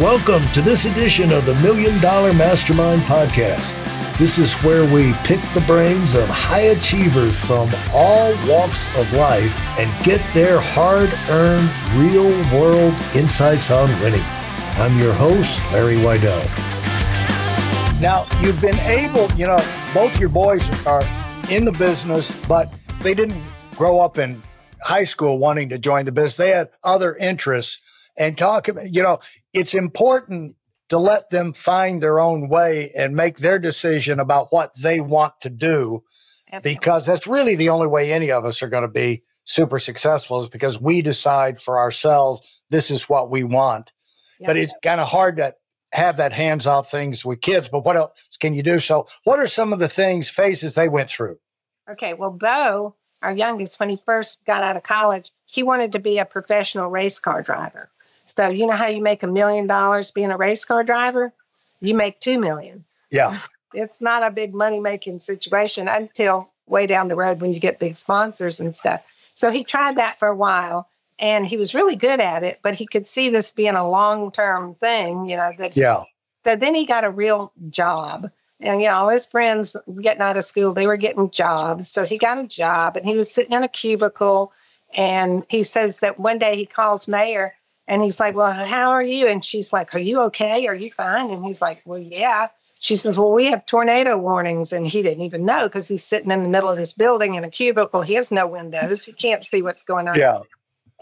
Welcome to this edition of the Million Dollar Mastermind Podcast. This is where we pick the brains of high achievers from all walks of life and get their hard earned, real world insights on winning. I'm your host, Larry Weidel. Now, you've been able, you know, both your boys are in the business, but they didn't grow up in high school wanting to join the business. They had other interests and talk, about you know, it's important to let them find their own way and make their decision about what they want to do Absolutely. because that's really the only way any of us are going to be super successful is because we decide for ourselves this is what we want yep. but it's kind of hard to have that hands off things with kids but what else can you do so what are some of the things phases they went through okay well bo our youngest when he first got out of college he wanted to be a professional race car driver so you know how you make a million dollars being a race car driver? You make two million. Yeah. it's not a big money making situation until way down the road when you get big sponsors and stuff. So he tried that for a while and he was really good at it, but he could see this being a long term thing, you know. That, yeah. So then he got a real job. And you know, all his friends getting out of school, they were getting jobs. So he got a job and he was sitting in a cubicle. And he says that one day he calls Mayor and he's like, Well, how are you? And she's like, Are you okay? Are you fine? And he's like, Well, yeah. She says, Well, we have tornado warnings. And he didn't even know because he's sitting in the middle of this building in a cubicle. He has no windows. He can't see what's going on. Yeah.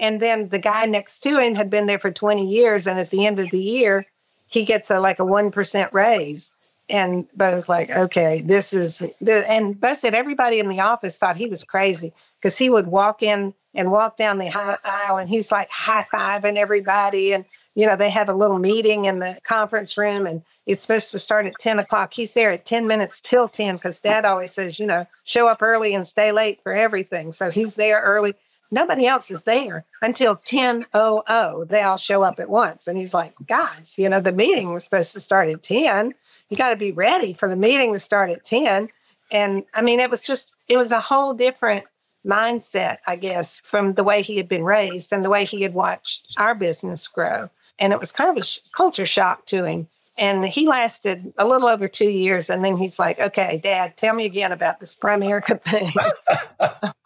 And then the guy next to him had been there for 20 years. And at the end of the year, he gets a like a 1% raise. And Bo's like, okay, this is, and Bo said everybody in the office thought he was crazy because he would walk in and walk down the aisle and he's like high fiving everybody. And, you know, they have a little meeting in the conference room and it's supposed to start at 10 o'clock. He's there at 10 minutes till 10 because dad always says, you know, show up early and stay late for everything. So he's there early. Nobody else is there until 10.00. They all show up at once. And he's like, guys, you know, the meeting was supposed to start at 10. You got to be ready for the meeting to start at 10. And I mean, it was just, it was a whole different mindset, I guess, from the way he had been raised and the way he had watched our business grow. And it was kind of a sh- culture shock to him. And he lasted a little over two years. And then he's like, okay, dad, tell me again about this Primerica thing.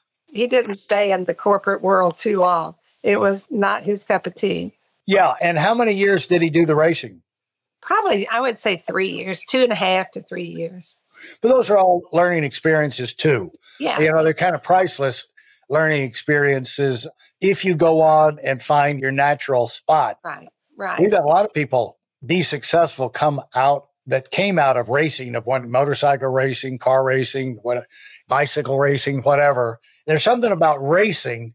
he didn't stay in the corporate world too long. It was not his cup of tea. Yeah. And how many years did he do the racing? Probably, I would say three years, two and a half to three years. But those are all learning experiences too. Yeah. You know, they're kind of priceless learning experiences if you go on and find your natural spot. Right. Right. We've had a lot of people be successful come out that came out of racing, of one motorcycle racing, car racing, what bicycle racing, whatever. There's something about racing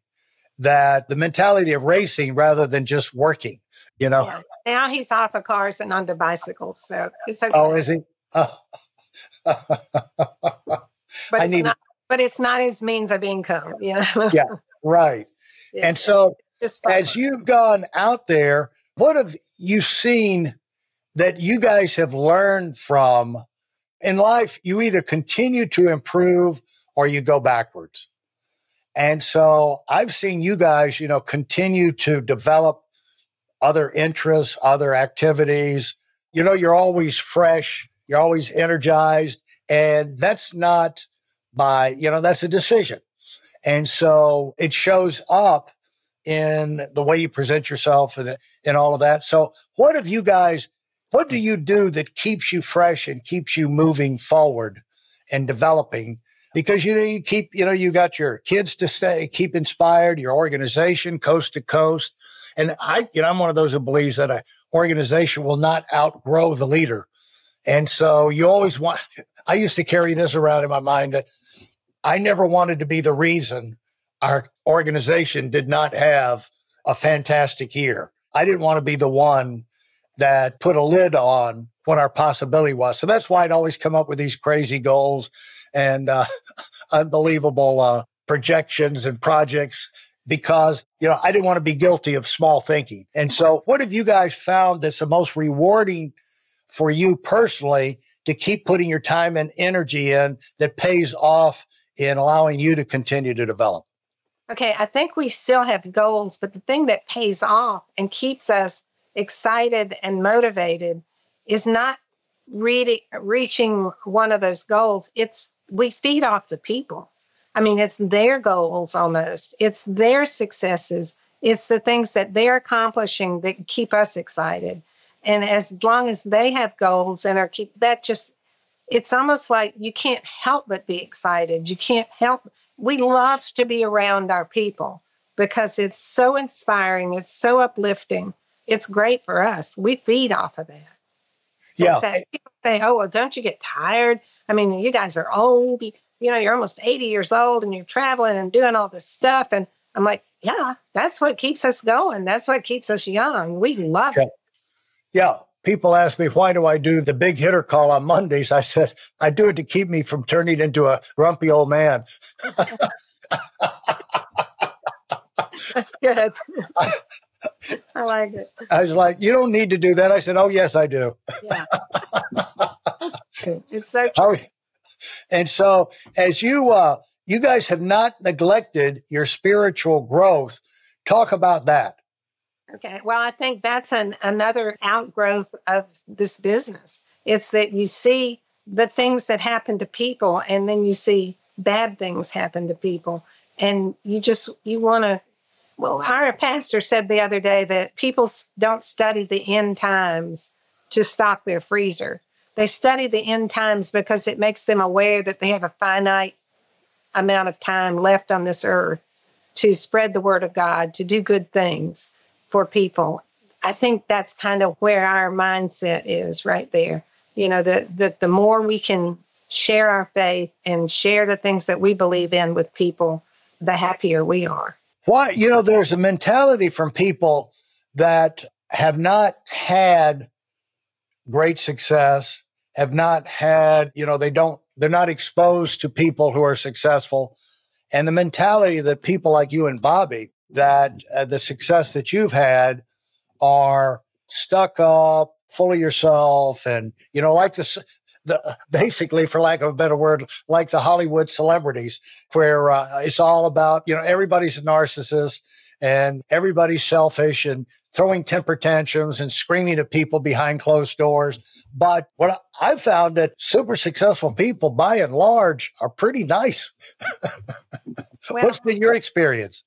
that the mentality of racing rather than just working, you know. Yeah. Now he's off of cars and onto bicycles. So it's okay. Oh, is he? Oh. but I need not, but it's not his means of income. You know? yeah, right. Yeah. And so, as you've gone out there, what have you seen that you guys have learned from in life? You either continue to improve or you go backwards. And so, I've seen you guys, you know, continue to develop other interests, other activities. You know, you're always fresh you're always energized. And that's not by, you know, that's a decision. And so it shows up in the way you present yourself and, and all of that. So, what have you guys, what do you do that keeps you fresh and keeps you moving forward and developing? Because you know, you keep, you know, you got your kids to stay, keep inspired, your organization coast to coast. And I, you know, I'm one of those who believes that an organization will not outgrow the leader. And so you always want, I used to carry this around in my mind that I never wanted to be the reason our organization did not have a fantastic year. I didn't want to be the one that put a lid on what our possibility was. So that's why I'd always come up with these crazy goals and uh, unbelievable uh, projections and projects because you know I didn't want to be guilty of small thinking. And so, what have you guys found that's the most rewarding for you personally to keep putting your time and energy in that pays off in allowing you to continue to develop? Okay, I think we still have goals, but the thing that pays off and keeps us excited and motivated is not really reaching one of those goals. It's we feed off the people. I mean, it's their goals almost. It's their successes. It's the things that they're accomplishing that keep us excited. And as long as they have goals and are keep that just it's almost like you can't help but be excited. You can't help we love to be around our people because it's so inspiring, it's so uplifting. It's great for us. We feed off of that. Yeah. people say, "Oh, well, don't you get tired? I mean, you guys are old. You, you know, you're almost 80 years old and you're traveling and doing all this stuff." And I'm like, "Yeah, that's what keeps us going. That's what keeps us young. We love it." Yeah. People ask me, why do I do the big hitter call on Mondays? I said, I do it to keep me from turning into a grumpy old man. That's good. I like it. I was like, you don't need to do that. I said, oh, yes, I do. Yeah. it's so true. And so as you, uh, you guys have not neglected your spiritual growth. Talk about that. Okay. Well, I think that's an, another outgrowth of this business. It's that you see the things that happen to people and then you see bad things happen to people and you just you want to well, our pastor said the other day that people don't study the end times to stock their freezer. They study the end times because it makes them aware that they have a finite amount of time left on this earth to spread the word of God, to do good things for people. I think that's kind of where our mindset is right there. You know, that that the more we can share our faith and share the things that we believe in with people, the happier we are. Why, you know, there's a mentality from people that have not had great success, have not had, you know, they don't, they're not exposed to people who are successful. And the mentality that people like you and Bobby, that uh, the success that you've had are stuck up, full of yourself, and, you know, like the, the basically, for lack of a better word, like the Hollywood celebrities, where uh, it's all about you know everybody's a narcissist and everybody's selfish and throwing temper tantrums and screaming at people behind closed doors. But what I've found that super successful people, by and large, are pretty nice. well, What's been your experience?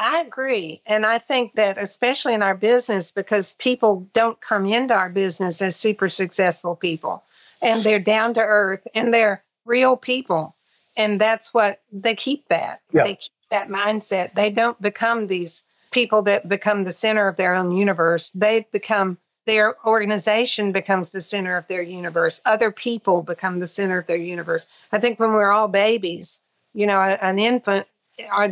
I agree. And I think that, especially in our business, because people don't come into our business as super successful people and they're down to earth and they're real people. And that's what they keep that. Yeah. They keep that mindset. They don't become these people that become the center of their own universe. They become their organization becomes the center of their universe. Other people become the center of their universe. I think when we're all babies, you know, an infant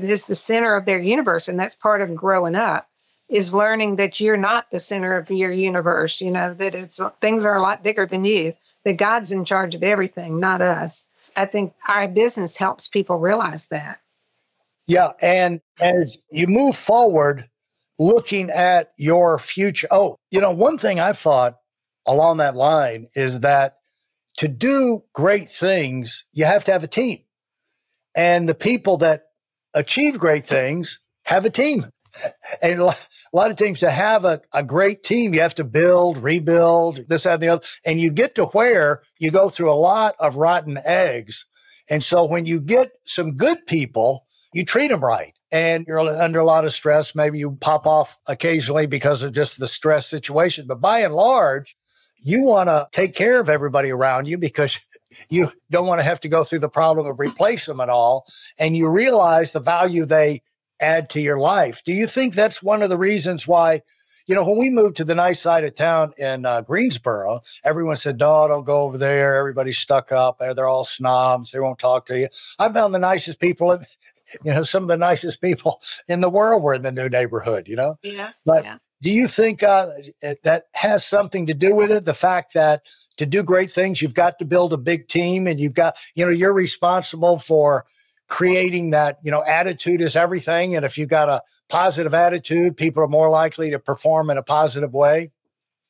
is the center of their universe, and that's part of growing up is learning that you're not the center of your universe. You know that it's things are a lot bigger than you that God's in charge of everything, not us. I think our business helps people realize that. Yeah. And as you move forward, looking at your future, oh, you know, one thing I've thought along that line is that to do great things, you have to have a team. And the people that achieve great things have a team and a lot of teams to have a, a great team, you have to build, rebuild, this, that, and the other. And you get to where you go through a lot of rotten eggs. And so when you get some good people, you treat them right. And you're under a lot of stress. Maybe you pop off occasionally because of just the stress situation. But by and large, you want to take care of everybody around you because you don't want to have to go through the problem of replace them at all. And you realize the value they add to your life. Do you think that's one of the reasons why? You know, when we moved to the nice side of town in uh, Greensboro, everyone said, "No, don't go over there. Everybody's stuck up. They're all snobs. They won't talk to you." I found the nicest people, in, you know, some of the nicest people in the world were in the new neighborhood. You know, yeah. But yeah. Do you think uh, that has something to do with it? The fact that to do great things, you've got to build a big team, and you've got, you know, you're responsible for creating that, you know, attitude is everything. And if you've got a positive attitude, people are more likely to perform in a positive way.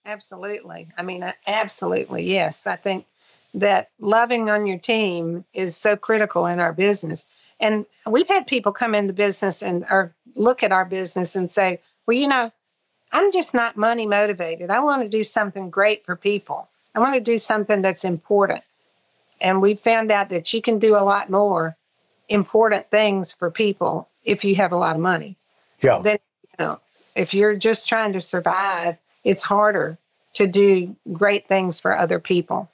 Absolutely. I mean, absolutely. Yes. I think that loving on your team is so critical in our business. And we've had people come in the business and or look at our business and say, well, you know, I'm just not money motivated. I want to do something great for people. I want to do something that's important. And we found out that you can do a lot more important things for people if you have a lot of money. Yeah. Then, you know, if you're just trying to survive, it's harder to do great things for other people.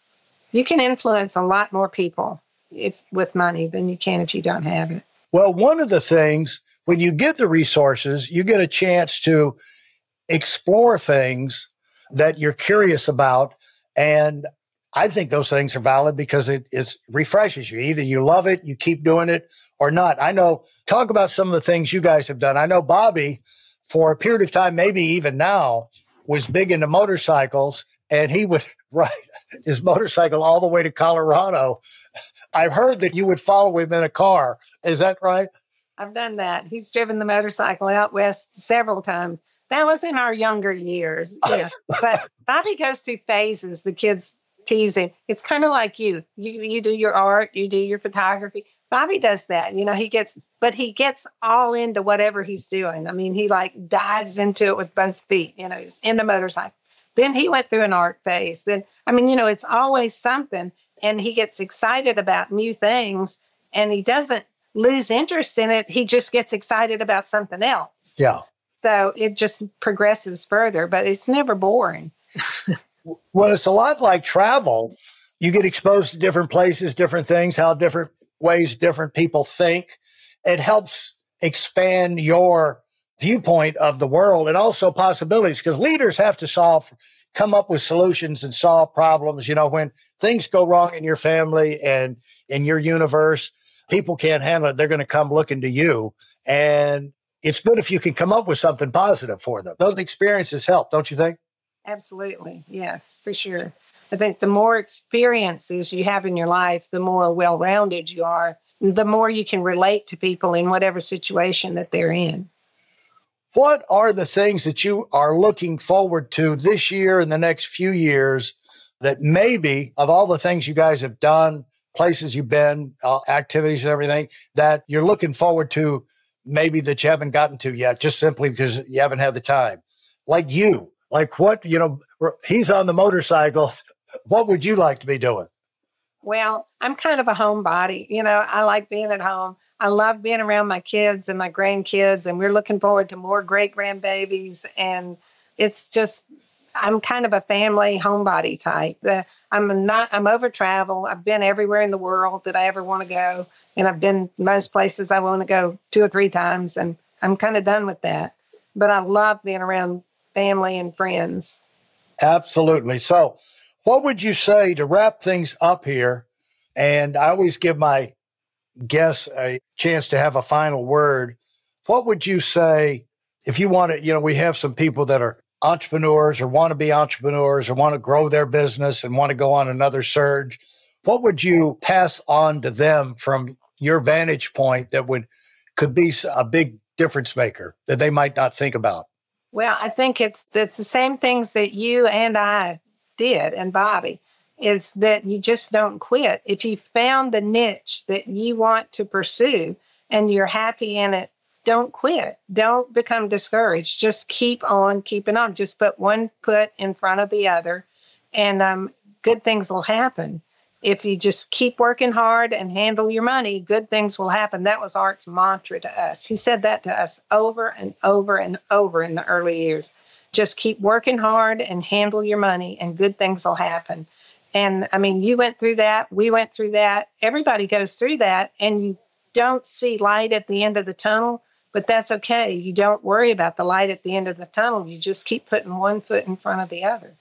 You can influence a lot more people if with money than you can if you don't have it. Well, one of the things when you get the resources, you get a chance to explore things that you're curious about. And I think those things are valid because it is refreshes you. Either you love it, you keep doing it, or not. I know, talk about some of the things you guys have done. I know Bobby, for a period of time, maybe even now, was big into motorcycles and he would ride his motorcycle all the way to Colorado. I've heard that you would follow him in a car. Is that right? I've done that. He's driven the motorcycle out west several times. That was in our younger years. Yeah. but Bobby goes through phases. The kids tease him. It's kind of like you. You you do your art, you do your photography. Bobby does that. You know, he gets but he gets all into whatever he's doing. I mean, he like dives into it with both feet. You know, he's into motorcycle. Then he went through an art phase. Then I mean, you know, it's always something and he gets excited about new things and he doesn't lose interest in it. He just gets excited about something else. Yeah. So it just progresses further, but it's never boring. well, it's a lot like travel. You get exposed to different places, different things, how different ways different people think. It helps expand your viewpoint of the world and also possibilities because leaders have to solve come up with solutions and solve problems you know when things go wrong in your family and in your universe people can't handle it they're going to come looking to you and it's good if you can come up with something positive for them. Those experiences help don't you think? Absolutely yes for sure. I think the more experiences you have in your life the more well-rounded you are the more you can relate to people in whatever situation that they're in. What are the things that you are looking forward to this year and the next few years that maybe of all the things you guys have done, places you've been, uh, activities and everything that you're looking forward to maybe that you haven't gotten to yet, just simply because you haven't had the time? Like you, like what, you know, he's on the motorcycle. What would you like to be doing? Well, I'm kind of a homebody. You know, I like being at home. I love being around my kids and my grandkids, and we're looking forward to more great grandbabies. And it's just, I'm kind of a family homebody type. The, I'm not, I'm over travel. I've been everywhere in the world that I ever want to go. And I've been most places I want to go two or three times. And I'm kind of done with that. But I love being around family and friends. Absolutely. So, what would you say to wrap things up here? And I always give my guests a chance to have a final word. What would you say if you want to? You know, we have some people that are entrepreneurs or want to be entrepreneurs or want to grow their business and want to go on another surge. What would you pass on to them from your vantage point that would could be a big difference maker that they might not think about? Well, I think it's it's the same things that you and I did and Bobby is that you just don't quit. If you found the niche that you want to pursue and you're happy in it, don't quit. Don't become discouraged. Just keep on keeping on. Just put one foot in front of the other, and um, good things will happen. If you just keep working hard and handle your money, good things will happen. That was Art's mantra to us. He said that to us over and over and over in the early years. Just keep working hard and handle your money, and good things will happen. And I mean, you went through that, we went through that, everybody goes through that, and you don't see light at the end of the tunnel, but that's okay. You don't worry about the light at the end of the tunnel. You just keep putting one foot in front of the other.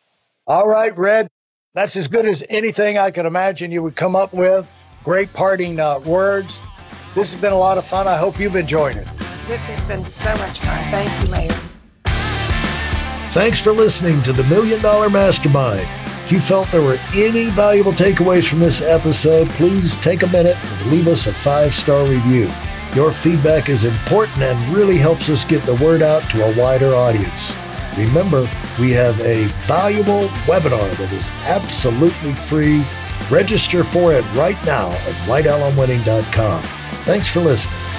All right, Red. That's as good as anything I could imagine you would come up with. Great parting uh, words. This has been a lot of fun. I hope you've enjoyed it. This has been so much fun. Thank you, Mayor. Thanks for listening to the Million Dollar Mastermind. If you felt there were any valuable takeaways from this episode, please take a minute and leave us a five star review. Your feedback is important and really helps us get the word out to a wider audience. Remember, we have a valuable webinar that is absolutely free. Register for it right now at weidelonwinning.com. Thanks for listening.